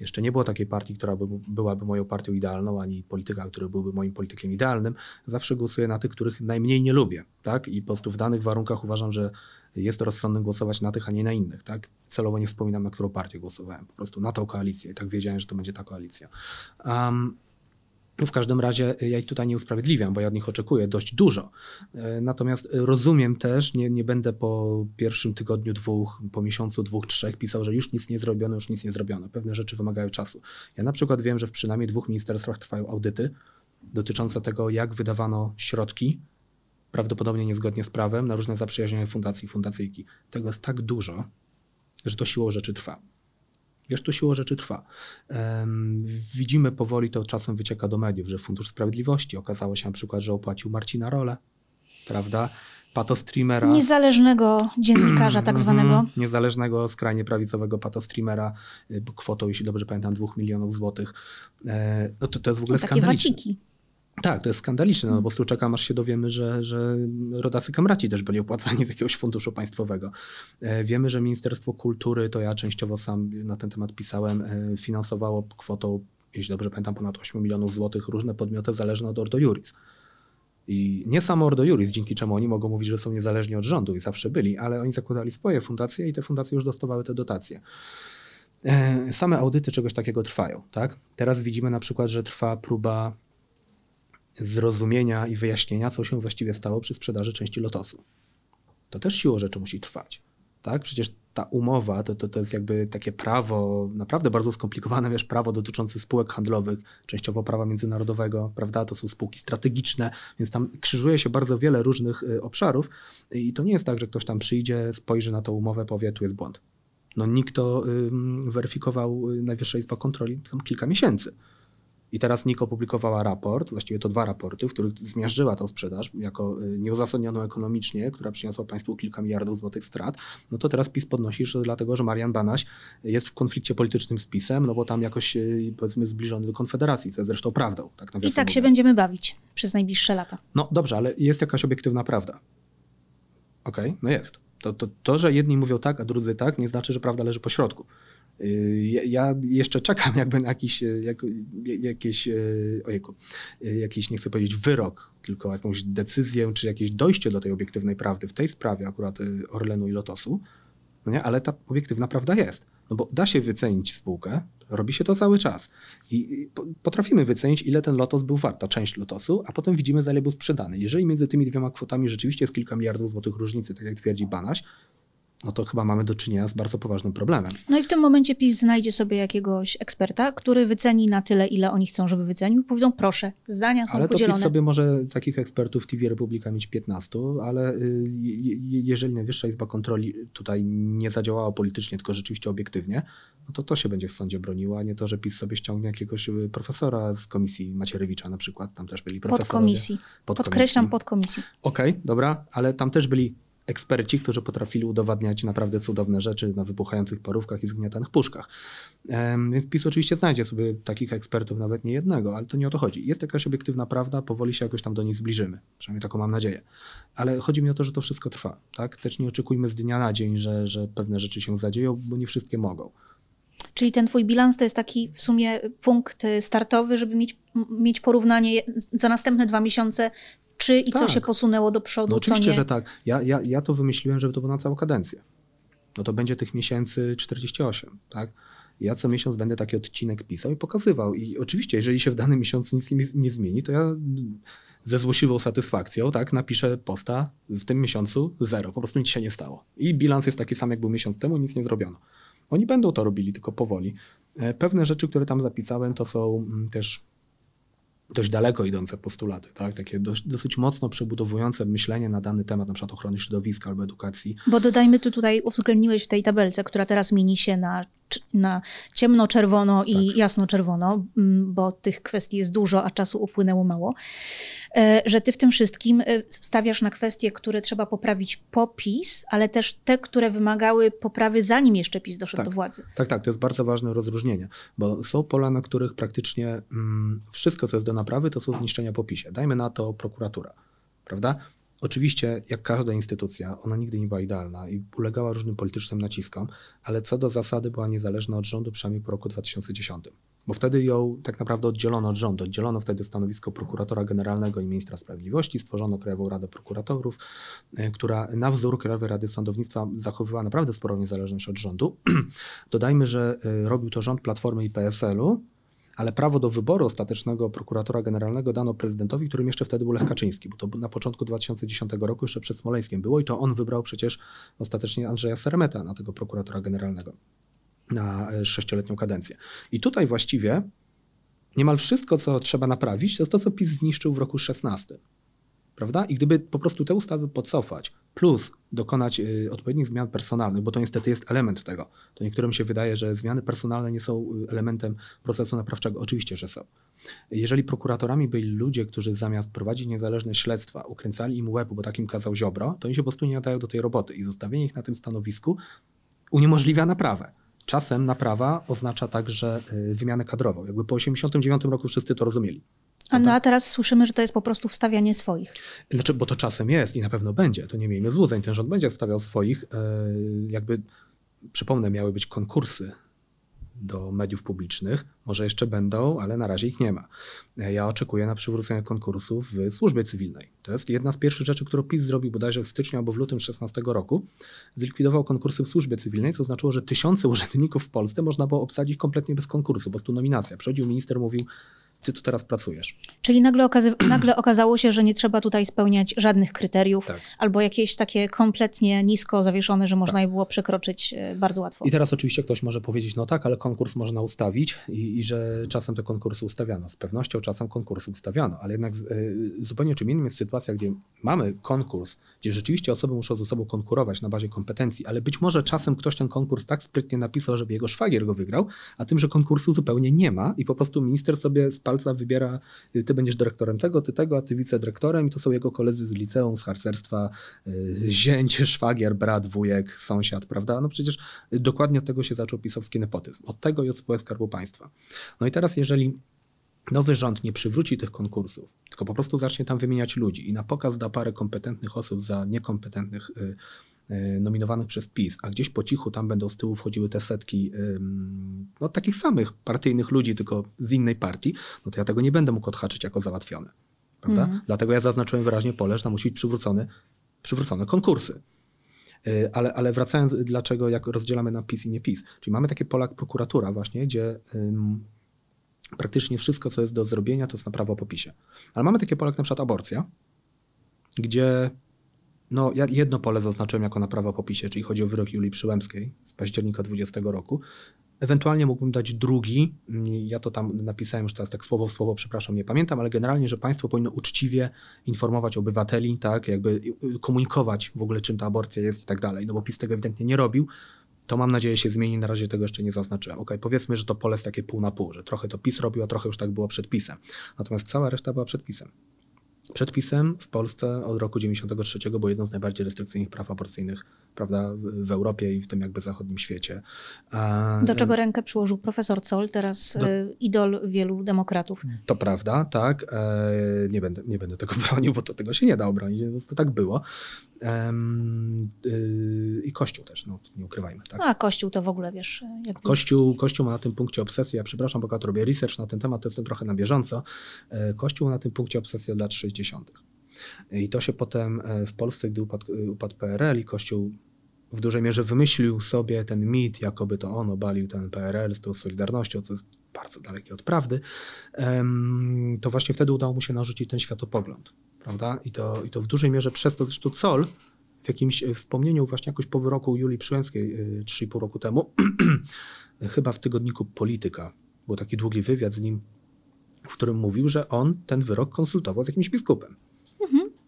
[SPEAKER 2] jeszcze nie było takiej partii, która by, byłaby moją partią idealną, ani polityka, który byłby moim politykiem idealnym. Zawsze głosuję na tych, których najmniej nie lubię, tak? I po prostu w danych warunkach uważam, że jest rozsądne głosować na tych, a nie na innych, tak? Celowo nie wspominam, na którą partię głosowałem, po prostu na tą koalicję i tak wiedziałem, że to będzie ta koalicja. Um, w każdym razie ja ich tutaj nie usprawiedliwiam, bo ja od nich oczekuję dość dużo. E, Natomiast rozumiem też, nie, nie będę po pierwszym tygodniu, dwóch, po miesiącu, dwóch, trzech pisał, że już nic nie zrobiono, już nic nie zrobiono. Pewne rzeczy wymagają czasu. Ja na przykład wiem, że w przynajmniej dwóch ministerstwach trwają audyty dotyczące tego, jak wydawano środki, prawdopodobnie niezgodnie z prawem, na różne zaprzyjaźnione fundacji i fundacyjki. Tego jest tak dużo, że to siłą rzeczy trwa. Wiesz, to siłą rzeczy trwa. Em, widzimy powoli, to czasem wycieka do mediów, że Fundusz Sprawiedliwości okazało się na przykład, że opłacił Marcina Rolę, prawda? Patostreamera.
[SPEAKER 1] Niezależnego dziennikarza tak zwanego.
[SPEAKER 2] Mhm, niezależnego, skrajnie prawicowego patostreamera, y, kwotą, jeśli dobrze pamiętam, dwóch milionów złotych. E, No to, to jest w ogóle
[SPEAKER 1] Takie
[SPEAKER 2] skandaliczne.
[SPEAKER 1] waciki.
[SPEAKER 2] Tak, to jest skandaliczne, no bo po prostu czekam, aż się dowiemy, że, że rodacy kamraci też byli opłacani z jakiegoś funduszu państwowego. E, Wiemy, że Ministerstwo Kultury, to ja częściowo sam na ten temat pisałem, e, finansowało kwotą, jeśli dobrze pamiętam, ponad 8 milionów złotych różne podmioty zależne od Ordo Juris. I nie samo Ordo Juris, dzięki czemu oni mogą mówić, że są niezależni od rządu i zawsze byli, ale oni zakładali swoje fundacje i te fundacje już dostawały te dotacje. E, Same audyty czegoś takiego trwają, tak? Teraz widzimy na przykład, że trwa próba zrozumienia i wyjaśnienia, co się właściwie stało przy sprzedaży części Lotosu. To też siłą rzeczy musi trwać. Tak? Przecież ta umowa to, to, to jest jakby takie prawo, naprawdę bardzo skomplikowane, wiesz, prawo dotyczące spółek handlowych, częściowo prawa międzynarodowego, prawda? To są spółki strategiczne, więc tam krzyżuje się bardzo wiele różnych y, obszarów i to nie jest tak, że ktoś tam przyjdzie, spojrzy na tą umowę, powie, tu jest błąd. No nikt to weryfikował, y, Najwyższa Izba Kontroli tam kilka miesięcy. I teraz NIK opublikowała raport, właściwie to dwa raporty, w których zmiażdżyła tą sprzedaż jako y, nieuzasadnioną ekonomicznie, która przyniosła państwu kilka miliardów złotych strat. No to teraz PiS podnosi, że dlatego, że Marian Banaś jest w konflikcie politycznym z PiSem, no bo tam jakoś y, powiedzmy zbliżony do Konfederacji, co jest zresztą prawdą. Tak
[SPEAKER 1] I tak się
[SPEAKER 2] mówiąc.
[SPEAKER 1] będziemy bawić przez najbliższe lata.
[SPEAKER 2] No dobrze, ale jest jakaś obiektywna prawda. Okej, no jest. To, to, to, że jedni mówią tak, a drudzy tak, nie znaczy, że prawda leży po środku. Yy, Ja jeszcze czekam jakby na jakiś, yy, jak, jakieś, yy, ojejku, jakiś, nie chcę powiedzieć wyrok, tylko jakąś decyzję, czy jakieś dojście do tej obiektywnej prawdy w tej sprawie akurat Orlenu i Lotosu, no nie? ale ta obiektywna prawda jest. No bo da się wycenić spółkę, Robi się to cały czas. I potrafimy wycenić, ile ten lotos był wart, ta część lotosu, a potem widzimy, za ile był sprzedany. Jeżeli między tymi dwiema kwotami rzeczywiście jest kilka miliardów złotych różnicy, tak jak twierdzi Banaś, no to chyba mamy do czynienia z bardzo poważnym problemem.
[SPEAKER 1] No i w tym momencie PiS znajdzie sobie jakiegoś eksperta, który wyceni na tyle, ile oni chcą, żeby wycenił. Powiedzą, proszę, zdania są
[SPEAKER 2] ale
[SPEAKER 1] podzielone.
[SPEAKER 2] Ale to PiS sobie może takich ekspertów TV Republika mieć 15, ale y, jeżeli Najwyższa Izba Kontroli tutaj nie zadziałała politycznie, tylko rzeczywiście obiektywnie, no to to się będzie w sądzie broniło, a nie to, że PiS sobie ściągnie jakiegoś y, profesora z komisji Macierewicza na przykład. Tam też byli profesorowie.
[SPEAKER 1] Podkomisji. Pod Podkreślam podkomisji.
[SPEAKER 2] Okej, okay, dobra, ale tam też byli eksperci, którzy potrafili udowadniać naprawdę cudowne rzeczy na wybuchających parówkach i zgniatanych puszkach. Więc PiS oczywiście znajdzie sobie takich ekspertów, nawet nie jednego, ale to nie o to chodzi. Jest jakaś obiektywna prawda, powoli się jakoś tam do niej zbliżymy. Przynajmniej taką mam nadzieję. Ale chodzi mi o to, że to wszystko trwa. Tak? Też nie oczekujmy z dnia na dzień, że, że pewne rzeczy się zadzieją, bo nie wszystkie mogą.
[SPEAKER 1] Czyli ten twój bilans to jest taki w sumie punkt startowy, żeby mieć, mieć porównanie za następne dwa miesiące, czy i tak. co się posunęło do przodu,
[SPEAKER 2] no
[SPEAKER 1] oczywiście,
[SPEAKER 2] że tak. Ja, ja, ja to wymyśliłem, żeby to było na całą kadencję. No to będzie tych miesięcy 48, tak? Ja co miesiąc będę taki odcinek pisał i pokazywał. I oczywiście, jeżeli się w danym miesiącu nic nie, nie zmieni, to ja ze złośliwą satysfakcją, tak, napiszę posta w tym miesiącu zero. Po prostu nic się nie stało. I bilans jest taki sam, jak był miesiąc temu, nic nie zrobiono. Oni będą to robili, tylko powoli. E, pewne rzeczy, które tam zapisałem, to są mm, też dość daleko idące postulaty, tak? takie dosyć mocno przebudowujące myślenie na dany temat, na przykład ochrony środowiska albo edukacji.
[SPEAKER 1] Bo dodajmy, tu tutaj uwzględniłeś w tej tabelce, która teraz mieni się na, na ciemno-czerwono i tak. jasno-czerwono, mm, bo tych kwestii jest dużo, a czasu upłynęło mało. E, że ty w tym wszystkim e, stawiasz na kwestie, które trzeba poprawić po PiS, ale też te, które wymagały poprawy zanim jeszcze PiS doszedł
[SPEAKER 2] tak,
[SPEAKER 1] do władzy.
[SPEAKER 2] Tak, tak, to jest bardzo ważne rozróżnienie, bo są pola, na których praktycznie mm, wszystko, co jest do naprawy, to są zniszczenia po PiSie. Dajmy na to prokuratura, prawda? Oczywiście, jak każda instytucja, ona nigdy nie była idealna i ulegała różnym politycznym naciskom, ale co do zasady była niezależna od rządu, przynajmniej po roku 2010. Bo wtedy ją tak naprawdę oddzielono od rządu. Oddzielono wtedy stanowisko prokuratora generalnego i ministra sprawiedliwości, stworzono Krajową Radę Prokuratorów, e, która na wzór Krajowej Rady Sądownictwa zachowywała naprawdę sporą niezależność od rządu. Dodajmy, że e, robił to rząd Platformy i PSL-u, ale prawo do wyboru ostatecznego prokuratora generalnego dano prezydentowi, którym jeszcze wtedy był Lech Kaczyński, bo to na początku 2010 roku, jeszcze przed Smoleńskiem było i to on wybrał przecież ostatecznie Andrzeja Seremeta na tego prokuratora generalnego na e, sześcioletnią kadencję. I tutaj właściwie niemal wszystko, co trzeba naprawić, to jest to, co PiS zniszczył w roku 16 prawda? I gdyby po prostu te ustawy podcofać, plus dokonać y, odpowiednich zmian personalnych, bo to niestety jest element tego, to niektórym się wydaje, że zmiany personalne nie są y, elementem procesu naprawczego. Oczywiście, że są. Jeżeli prokuratorami byli ludzie, którzy zamiast prowadzić niezależne śledztwa, ukręcali im łeb, bo takim kazał Ziobro, to oni się po prostu nie nadają do tej roboty i zostawienie ich na tym stanowisku uniemożliwia naprawę. Czasem naprawa oznacza także y, wymianę kadrową. Jakby po 1989 roku wszyscy to rozumieli.
[SPEAKER 1] A, no, a teraz słyszymy, że to jest po prostu wstawianie swoich.
[SPEAKER 2] Znaczy, bo to czasem jest i na pewno będzie, to nie miejmy złudzeń. Ten rząd będzie wstawiał swoich. E, jakby, przypomnę, miały być konkursy do mediów publicznych. Może jeszcze będą, ale na razie ich nie ma. E, ja oczekuję na przywrócenie konkursów w służbie cywilnej. To jest jedna z pierwszych rzeczy, którą PiS zrobił bodajże w styczniu albo w lutym 2016 roku. Zlikwidował konkursy w służbie cywilnej, co oznaczało, że tysiące urzędników w Polsce można było obsadzić kompletnie bez konkursu, po prostu nominacja. Przychodził minister, mówił ty tu teraz pracujesz.
[SPEAKER 1] Czyli nagle, nagle okazało się, że nie trzeba tutaj spełniać żadnych kryteriów, tak. albo jakieś takie kompletnie nisko zawieszone, że można tak. je było przekroczyć e, bardzo łatwo.
[SPEAKER 2] I teraz oczywiście ktoś może powiedzieć, no tak, ale konkurs można ustawić i, i że czasem te konkursy ustawiano. Z pewnością czasem konkursy ustawiano, ale jednak z, y, zupełnie czym innym jest sytuacja, gdzie mamy konkurs, gdzie rzeczywiście osoby muszą ze sobą konkurować na bazie kompetencji, ale być może czasem ktoś ten konkurs tak sprytnie napisał, żeby jego szwagier go wygrał, a tym, że konkursu zupełnie nie ma i po prostu minister sobie spal wybiera, y, ty będziesz dyrektorem tego, ty tego, a ty wicedyrektorem i to są jego koledzy z liceum, z harcerstwa, y, zięć, szwagier, brat, wujek, sąsiad, prawda? No przecież dokładnie od tego się zaczął pisowski nepotyzm. Od tego i od spółek Skarbu Państwa. No i teraz jeżeli nowy rząd nie przywróci tych konkursów, tylko po prostu zacznie tam wymieniać ludzi i na pokaz da parę kompetentnych osób za niekompetentnych y, nominowanych przez PiS, a gdzieś po cichu tam będą z tyłu wchodziły te setki no, takich samych partyjnych ludzi, tylko z innej partii, no to ja tego nie będę mógł odhaczyć jako załatwione. Prawda? Mm. Dlatego ja zaznaczyłem wyraźnie pole, że tam musi być przywrócone, przywrócone konkursy. Y, ale, ale wracając, dlaczego, jak rozdzielamy na PiS i nie PiS. Czyli mamy takie pola prokuratura właśnie, gdzie ym, praktycznie wszystko, co jest do zrobienia, to jest na prawo po PiSie. Ale mamy takie pole jak na przykład aborcja, gdzie no, ja jedno pole zaznaczyłem jako na prawo po PiSie, czyli chodzi o wyrok Julii Przyłębskiej z października 20 roku. Ewentualnie mógłbym dać drugi, ja to tam napisałem już teraz tak słowo w słowo, przepraszam, nie pamiętam, ale generalnie, że państwo powinno uczciwie informować obywateli, tak, jakby komunikować w ogóle czym ta aborcja jest i tak dalej, no bo PiS tego ewidentnie nie robił, to mam nadzieję się zmieni, na razie tego jeszcze nie zaznaczyłem. Ok, powiedzmy, że to pole jest takie pół na pół, że trochę to PiS robił, a trochę już tak było przed PiSem. Natomiast cała reszta była przed PiSem. Przedpisem w Polsce od roku 93 było jedno z najbardziej restrykcyjnych praw aborcyjnych prawda, w Europie i w tym jakby zachodnim świecie.
[SPEAKER 1] Do czego rękę przyłożył profesor Zoll, teraz do, e, idol wielu demokratów.
[SPEAKER 2] To prawda, tak. E, nie, będę, nie będę tego bronił, bo to tego się nie da obronić, to tak było. Y, I Kościół też, no, nie ukrywajmy. Tak?
[SPEAKER 1] A Kościół to w ogóle wiesz.
[SPEAKER 2] Jakby... Kościół, Kościół ma na tym punkcie obsesję. Ja przepraszam, bo jak robię research na ten temat, to jestem trochę na bieżąco. E, Kościół na tym punkcie obsesję od lat 60. I to się potem e, w Polsce, gdy upadł, upadł PRL i Kościół w dużej mierze wymyślił sobie ten mit, jakoby to on obalił ten PRL z tą Solidarnością, co jest bardzo dalekie od prawdy, to właśnie wtedy udało mu się narzucić ten światopogląd prawda? I to, I to w dużej mierze przez to zresztą COL w jakimś e, wspomnieniu właśnie jakoś po wyroku Julii Przyłęckiej 3,5 e, roku temu, chyba w tygodniku Polityka, był taki długi wywiad z nim, w którym mówił, że on ten wyrok konsultował z jakimś biskupem.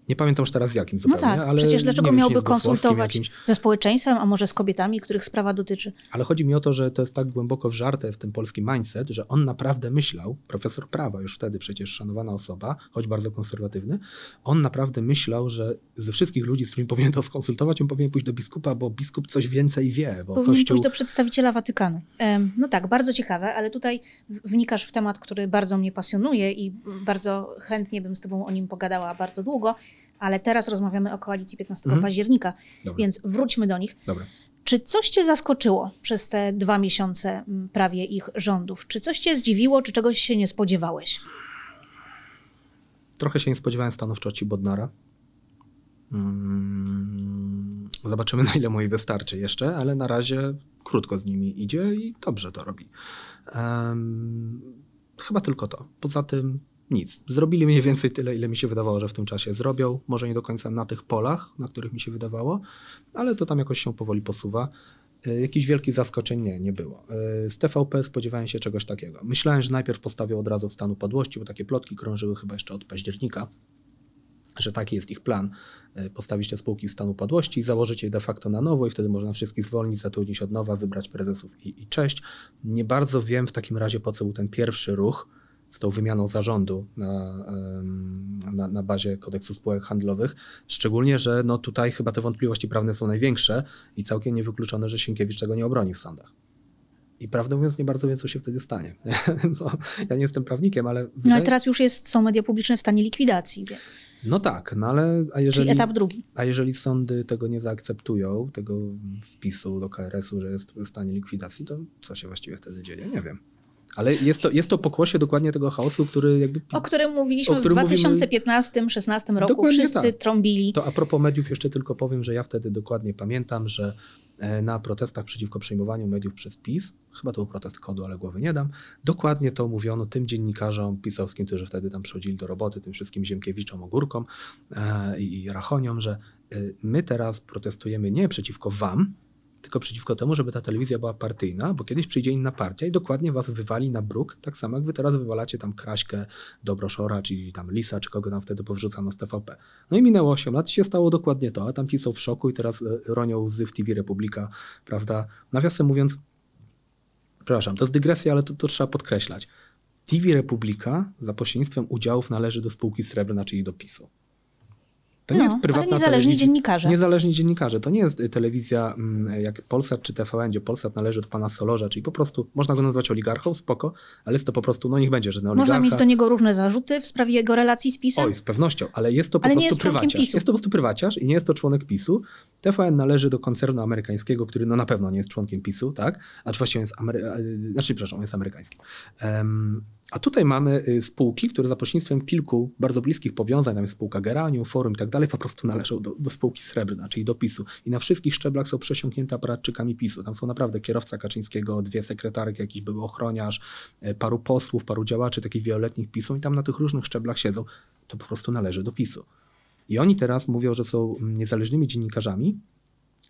[SPEAKER 2] Nie pamiętam już teraz jakim no zupełnie,
[SPEAKER 1] no tak,
[SPEAKER 2] ale
[SPEAKER 1] przecież dlaczego
[SPEAKER 2] wiem,
[SPEAKER 1] miałby konsultować jakimś... ze społeczeństwem, a może z kobietami, których sprawa dotyczy?
[SPEAKER 2] Ale chodzi mi o to, że to jest tak głęboko wżarte w tym polskim mindset, że on naprawdę myślał, profesor prawa, już wtedy przecież szanowana osoba, choć bardzo konserwatywny, on naprawdę myślał, że ze wszystkich ludzi, z którymi powinien to skonsultować, on powinien pójść do biskupa, bo biskup coś więcej wie. Bo
[SPEAKER 1] powinien
[SPEAKER 2] Kościół...
[SPEAKER 1] pójść do przedstawiciela Watykanu. No tak, bardzo ciekawe, ale tutaj wnikasz w temat, który bardzo mnie pasjonuje i bardzo chętnie bym z tobą o nim pogadała bardzo długo, ale teraz rozmawiamy o koalicji 15 mhm. października, Dobra. więc wróćmy do nich.
[SPEAKER 2] Dobra.
[SPEAKER 1] Czy coś Cię zaskoczyło przez te dwa miesiące prawie ich rządów? Czy coś Cię zdziwiło, czy czegoś się nie spodziewałeś?
[SPEAKER 2] Trochę się nie spodziewałem stanowczości Bodnara. Mm, zobaczymy, na ile moi wystarczy jeszcze, ale na razie krótko z nimi idzie i dobrze to robi. Um, chyba tylko to. Poza tym nic. Zrobili mniej więcej tyle, ile mi się wydawało, że w tym czasie zrobią. Może nie do końca na tych polach, na których mi się wydawało, ale to tam jakoś się powoli posuwa. E, jakichś wielkich zaskoczeń nie, nie było. E, z TVP spodziewałem się czegoś takiego. Myślałem, że najpierw postawią od razu w stanu padłości, bo takie plotki krążyły chyba jeszcze od października, że taki jest ich plan. E, postawić te spółki w stanu padłości, założyć je de facto na nowo i wtedy można wszystkich zwolnić, zatrudnić od nowa, wybrać prezesów i, i cześć. Nie bardzo wiem w takim razie, po co był ten pierwszy ruch z tą wymianą zarządu na, na, na, bazie kodeksu spółek handlowych. Szczególnie, że no tutaj chyba te wątpliwości prawne są największe i całkiem niewykluczone, że Sienkiewicz tego nie obroni w sądach. I prawdę mówiąc, nie bardzo wiem, co się wtedy stanie. no, ja nie jestem prawnikiem, ale.
[SPEAKER 1] No ale teraz już jest, są media publiczne w stanie likwidacji. Więc...
[SPEAKER 2] No tak, no ale. A jeżeli,
[SPEAKER 1] Czyli etap drugi.
[SPEAKER 2] A jeżeli sądy tego nie zaakceptują, tego wpisu do KRS-u, że jest w stanie likwidacji, to co się właściwie wtedy dzieje? Nie wiem. Ale jest to, jest to pokłosie dokładnie tego chaosu, który jakby...
[SPEAKER 1] O którym mówiliśmy o którym w 2015-16 roku. Dokładnie Wszyscy tak. trąbili.
[SPEAKER 2] To a propos mediów jeszcze tylko powiem, że ja wtedy dokładnie pamiętam, że e, na protestach przeciwko przejmowaniu mediów przez PiS, chyba to był protest kodu, ale głowy nie dam, dokładnie to mówiono tym dziennikarzom pisowskim, którzy wtedy tam przychodzili do roboty, tym wszystkim Ziemkiewiczom, Ogórkom e, i Rachoniom, że e, my teraz protestujemy nie przeciwko wam, tylko przeciwko temu, żeby ta telewizja była partyjna, bo kiedyś przyjdzie inna partia i dokładnie was wywali na bruk, tak samo jak wy teraz wywalacie tam Kraśkę, Dobroszora, czyli tam Lisa, czy kogo tam wtedy powrzucano z TVP. No i minęło 8 lat i się stało dokładnie to, a tam ci są w szoku i teraz e, ronią łzy w TV Republika, prawda? Nawiasem mówiąc, przepraszam, to jest dygresja, ale to, to trzeba podkreślać. TV Republika za pośrednictwem udziałów należy do spółki Srebrna, czyli do PiSu.
[SPEAKER 1] To nie no, jest prywatna ale niezależni dziennikarze.
[SPEAKER 2] Niezależni dziennikarze. To nie jest telewizja mm, jak Polsat czy TVN, gdzie Polsat należy od pana Solorza, czyli po prostu można go nazwać oligarchą, spoko, ale jest to po prostu, no niech będzie, że oligarcha.
[SPEAKER 1] Można mieć do niego różne zarzuty w sprawie jego relacji z PiSem?
[SPEAKER 2] Oj, z pewnością, ale jest to po ale prostu jest prywaciarz. PiSu. Jest to po prostu prywaciarz i nie jest to członek PiSu. TVN należy do koncernu amerykańskiego, który no na pewno nie jest członkiem PiSu, tak? A właściwie jest, Amery... znaczy, przepraszam, jest amerykański. Um, A tutaj mamy y, spółki, które za pośrednictwem kilku bardzo bliskich powiązań, tam jest spółka Geranium, Forum i tak dalej, po prostu należą do, do spółki Srebrna, czyli do PiSu. I na wszystkich szczeblach są przesiąknięte aparatczykami PiSu. Tam są naprawdę kierowca Kaczyńskiego, dwie sekretarki, jakiś był ochroniarz, y, paru posłów, paru działaczy takich wieloletnich PiSu i tam na tych różnych szczeblach siedzą. To po prostu należy do PiSu. I oni teraz mówią, że są niezależnymi dziennikarzami,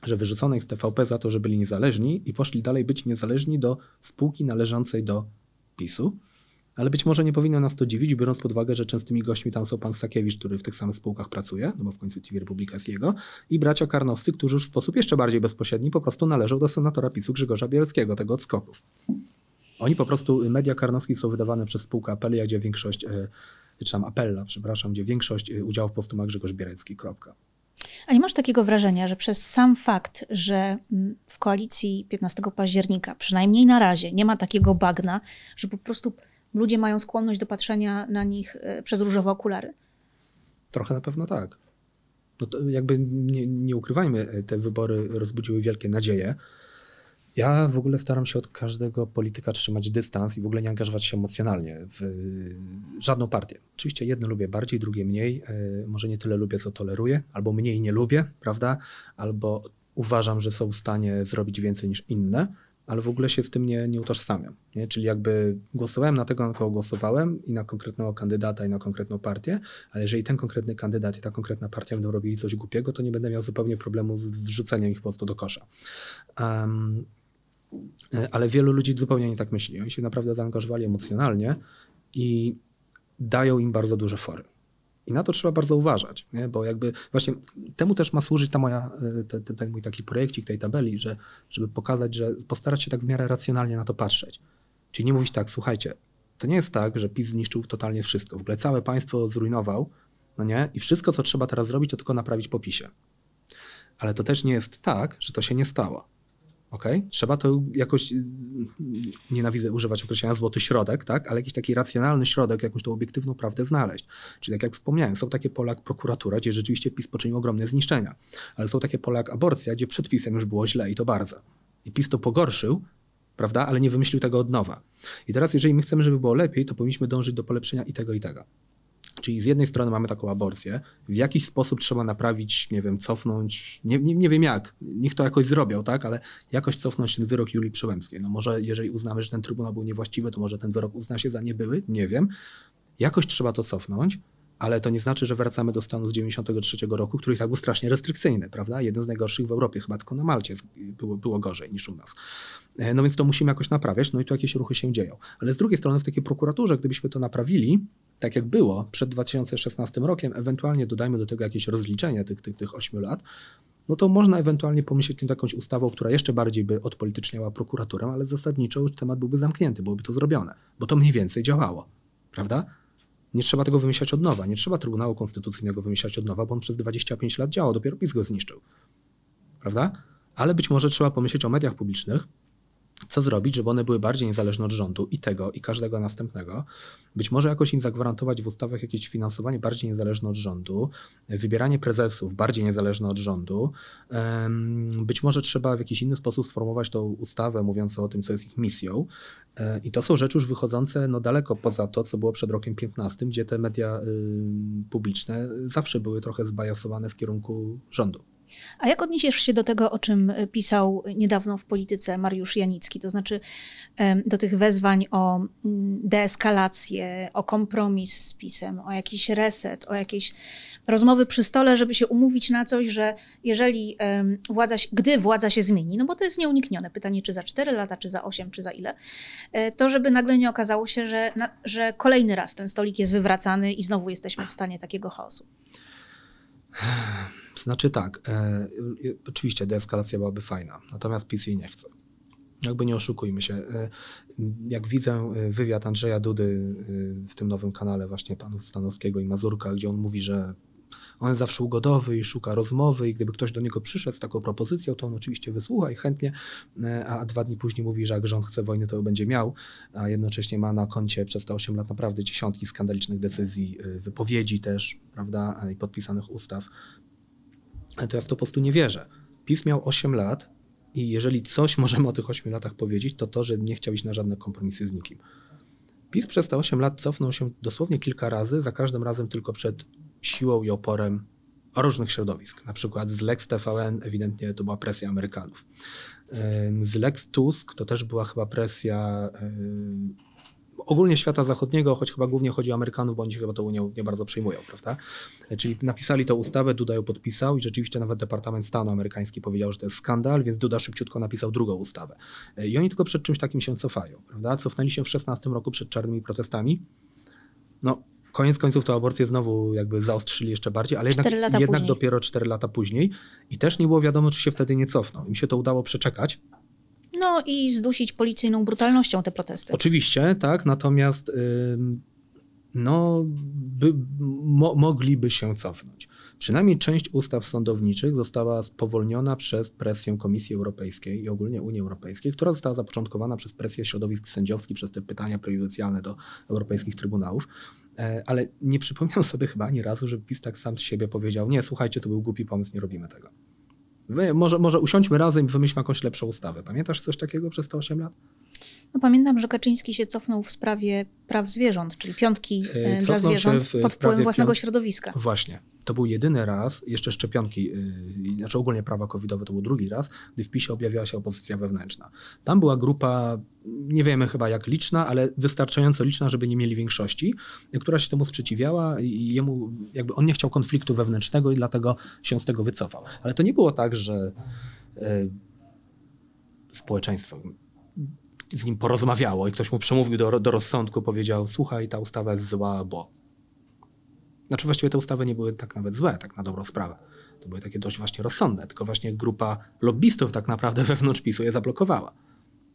[SPEAKER 2] że wyrzucono ich z TVP za to, że byli niezależni i poszli dalej być niezależni do spółki należącej do PiSu. Ale być może nie powinno nas to dziwić, biorąc pod uwagę, że częstymi gośćmi tam są pan Sakiewicz, który w tych samych spółkach pracuje, no bo w końcu TV Republika jest jego, i bracia Karnowscy, którzy już w sposób jeszcze bardziej bezpośredni po prostu należą do senatora PiSu Grzegorza Bielskiego, tego od skoków. Oni po prostu, media karnowskie są wydawane przez spółkę Apelia, gdzie większość, e, czy tam Apella, przepraszam, gdzie większość e, udziałów po prostu ma Grzegorz Bierecki, kropka.
[SPEAKER 1] A nie masz takiego wrażenia, że przez sam fakt, że mm, w koalicji 15 października, przynajmniej na razie, nie ma takiego bagna, że po prostu ludzie mają skłonność do patrzenia na nich e, przez różowe okulary?
[SPEAKER 2] Trochę na pewno tak. No to jakby nie, nie ukrywajmy, e, te wybory rozbudziły wielkie nadzieje. Ja w ogóle staram się od każdego polityka trzymać dystans i w ogóle nie angażować się emocjonalnie w żadną partię. Oczywiście jedne lubię bardziej, drugie mniej. E, może nie tyle lubię, co toleruję, albo mniej nie lubię, prawda? Albo uważam, że są w stanie zrobić więcej niż inne, ale w ogóle się z tym nie, nie utożsamiam. Nie? Czyli jakby głosowałem na tego, na kogo głosowałem i na konkretnego kandydata i na konkretną partię, ale jeżeli ten konkretny kandydat i ta konkretna partia będą robili coś głupiego, to nie będę miał zupełnie problemu z wrzuceniem ich po prostu do kosza. Um, ale wielu ludzi zupełnie nie tak myśli. Oni się naprawdę zaangażowali emocjonalnie i dają im bardzo duże fory. I na to trzeba bardzo uważać, nie? bo jakby właśnie temu też ma służyć ta moja, ten, ten mój taki projekcik tej tabeli, że, żeby pokazać, że postarać się tak w miarę racjonalnie na to patrzeć. Czyli nie mówić tak, słuchajcie, to nie jest tak, że PiS zniszczył totalnie wszystko. W ogóle całe państwo zrujnował, no nie? I wszystko, co trzeba teraz zrobić, to tylko naprawić po PiSie. Ale to też nie jest tak, że to się nie stało. Okay? Trzeba to jakoś, y, nienawidzę używać określenia złoty środek, tak? ale jakiś taki racjonalny środek, jakąś tą obiektywną prawdę znaleźć. Czyli tak jak wspomniałem, są takie pola jak prokuratura, gdzie rzeczywiście PiS poczynił ogromne zniszczenia, ale są takie pola jak aborcja, gdzie przed PiSem już było źle i to bardzo. I PiS to pogorszył, prawda? ale nie wymyślił tego od nowa. I teraz, jeżeli my chcemy, żeby było lepiej, to powinniśmy dążyć do polepszenia i tego, i tego. Czyli z jednej strony mamy taką aborcję, w jakiś sposób trzeba naprawić, nie wiem, cofnąć, nie, nie, nie wiem jak, niech to jakoś zrobią, tak, ale jakoś cofnąć ten wyrok Julii Przyłębskiej. No może jeżeli uznamy, że ten trybunał był niewłaściwy, to może ten wyrok uzna się za niebyły, nie wiem. Jakoś trzeba to cofnąć, ale to nie znaczy, że wracamy do stanu z 93 roku, który i tak był strasznie restrykcyjny, prawda? Jeden z najgorszych w Europie, chyba tylko na Malcie było, było gorzej niż u nas. E, no więc to musimy jakoś naprawiać, no i tu jakieś ruchy się dzieją. Ale z drugiej strony w takiej prokuraturze, gdybyśmy to naprawili, tak jak było przed 2016 rokiem, ewentualnie dodajmy do tego jakieś rozliczenie tych, tych, tych 8 lat, no to można ewentualnie pomyśleć nad jakąś ustawą, która jeszcze bardziej by odpolityczniała prokuraturę, ale zasadniczo już temat byłby zamknięty, byłoby to zrobione, bo to mniej więcej działało, prawda? Nie trzeba tego wymyślać od nowa, nie trzeba Trybunału Konstytucyjnego wymyślać od nowa, bo on przez 25 lat działał, dopiero PiS go zniszczył, prawda? Ale być może trzeba pomyśleć o mediach publicznych, co zrobić, żeby one były bardziej niezależne od rządu i tego, i każdego następnego. Być może jakoś im zagwarantować w ustawach jakieś finansowanie bardziej niezależne od rządu, wybieranie prezesów bardziej niezależne od rządu. Być może trzeba w jakiś inny sposób sformułować tą ustawę mówiącą o tym, co jest ich misją. E, I to są rzeczy już wychodzące no, daleko poza to, co było przed rokiem 15, gdzie te media publiczne zawsze były trochę zbajasowane w kierunku rządu.
[SPEAKER 1] A jak odniesiesz się do tego, o czym pisał niedawno w polityce Mariusz Janicki, to znaczy do tych wezwań o mm, deeskalację, o kompromis z PiSem, o jakiś reset, o jakieś rozmowy przy stole, żeby się umówić na coś, że jeżeli władza, gdy władza się zmieni, no bo to jest nieuniknione, pytanie czy za 4 lata, czy za 8, czy za ile, e, to żeby nagle nie okazało się, że, że kolejny raz ten stolik jest wywracany i znowu jesteśmy w stanie takiego chaosu.
[SPEAKER 2] Znaczy tak, e, oczywiście deeskalacja byłaby fajna, natomiast PiS jej nie chce. Jakby nie oszukujmy się. E, jak widzę e, wywiad Andrzeja Dudy e, w tym nowym kanale właśnie panów Stanowskiego i Mazurka, gdzie on mówi, że on jest zawsze ugodowy i szuka rozmowy i gdyby ktoś do niego przyszedł z taką propozycją, to on oczywiście wysłucha i chętnie, e, a dwa dni później mówi, że jak rząd chce wojny, to będzie miał, a jednocześnie ma na koncie przez te 8 lat naprawdę dziesiątki skandalicznych decyzji, wypowiedzi też, prawda, i podpisanych ustaw, to ja w to po prostu nie wierzę. PiS miał 8 lat i jeżeli coś możemy o tych 8 latach powiedzieć, to to, że nie chciał iść na żadne kompromisy z nikim. PiS przez te 8 lat cofnął się dosłownie kilka razy, za każdym razem tylko przed siłą i oporem różnych środowisk. Na przykład z Lex TVN ewidentnie to była presja Amerykanów. Z Lex Tusk to też była chyba presja ogólnie świata zachodniego, choć chyba głównie chodzi o Amerykanów, bo oni się chyba tą Unią nie bardzo przejmują, prawda? Czyli napisali tę ustawę, Duda ją podpisał i rzeczywiście nawet Departament Stanu amerykański powiedział, że to jest skandal, więc Duda szybciutko napisał drugą ustawę. I oni tylko przed czymś takim się cofają, prawda? Cofnęli się w 16 roku przed czarnymi protestami. No, koniec końców to aborcję znowu jakby zaostrzyli jeszcze bardziej, ale jednak, jednak
[SPEAKER 1] później.
[SPEAKER 2] dopiero 4 lata później i też nie było wiadomo, czy się wtedy nie cofną. Im się to udało przeczekać,
[SPEAKER 1] No i zdusić policyjną brutalnością te protesty.
[SPEAKER 2] Oczywiście, tak, natomiast ym, no, by, mo, mogliby się cofnąć. Przynajmniej część ustaw sądowniczych została spowolniona przez presję Komisji Europejskiej i ogólnie Unii Europejskiej, która została zapoczątkowana przez presję środowisk sędziowskich, przez te pytania prejudycjalne do europejskich trybunałów. E, Ale nie przypominam sobie chyba ani razu, że PiS tak sam z siebie powiedział: Nie, słuchajcie, to był głupi pomysł, nie robimy tego. Wy, może, może usiądźmy razem i wymyślmy jakąś lepszą ustawę. Pamiętasz coś takiego przez te 8 lat?
[SPEAKER 1] No, pamiętam, że Kaczyński się cofnął w sprawie praw zwierząt, czyli piątki
[SPEAKER 2] E,
[SPEAKER 1] e, dla zwierząt
[SPEAKER 2] w- w
[SPEAKER 1] pod wpływem własnego
[SPEAKER 2] piąt-
[SPEAKER 1] środowiska.
[SPEAKER 2] Właśnie. To był jedyny raz, jeszcze szczepionki, yy, znaczy ogólnie prawa covidowe to był drugi raz, gdy w PiSie objawiała się opozycja wewnętrzna. Tam była grupa, nie wiemy chyba jak liczna, ale wystarczająco liczna, żeby nie mieli większości, która się temu sprzeciwiała i jemu, jakby on nie chciał konfliktu wewnętrznego i dlatego się z tego wycofał. Ale to nie było tak, że yy, społeczeństwo z nim porozmawiało i ktoś mu przemówił do, do rozsądku, powiedział: Słuchaj, ta ustawa jest zła, bo. Znaczy właściwie te ustawy nie były tak nawet złe, tak na dobrą sprawę. To były takie dość właśnie rozsądne, tylko właśnie grupa lobbystów tak naprawdę wewnątrz PiSu je zablokowała.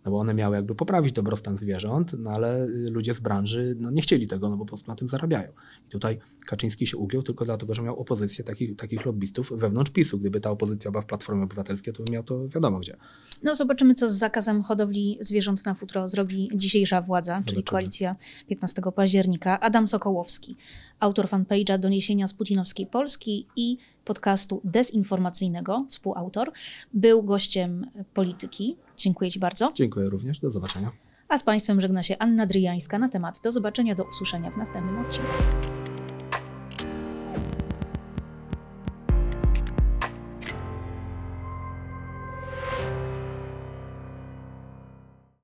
[SPEAKER 2] No bo one miały jakby poprawić dobrostan zwierząt, no ale y, ludzie z branży no nie chcieli tego, no bo po prostu na tym zarabiają. I tutaj Kaczyński się ugiął tylko dlatego, że miał opozycję takich, takich lobbystów wewnątrz PiSu. Gdyby ta opozycja była w Platformie Obywatelskiej, to by miał to wiadomo gdzie.
[SPEAKER 1] No zobaczymy, co z zakazem hodowli zwierząt na futro zrobi dzisiejsza władza, czyli
[SPEAKER 2] Zobaczymy.
[SPEAKER 1] koalicja 15 października. Adam Sokołowski, autor fanpage'a Doniesienia z Putinowskiej Polski i podcastu dezinformacyjnego, współautor, był gościem polityki. Dziękuję Ci bardzo.
[SPEAKER 2] Dziękuję również, do zobaczenia.
[SPEAKER 1] A z Państwem żegna się Anna Dryjańska na temat. Do zobaczenia, do usłyszenia w następnym odcinku.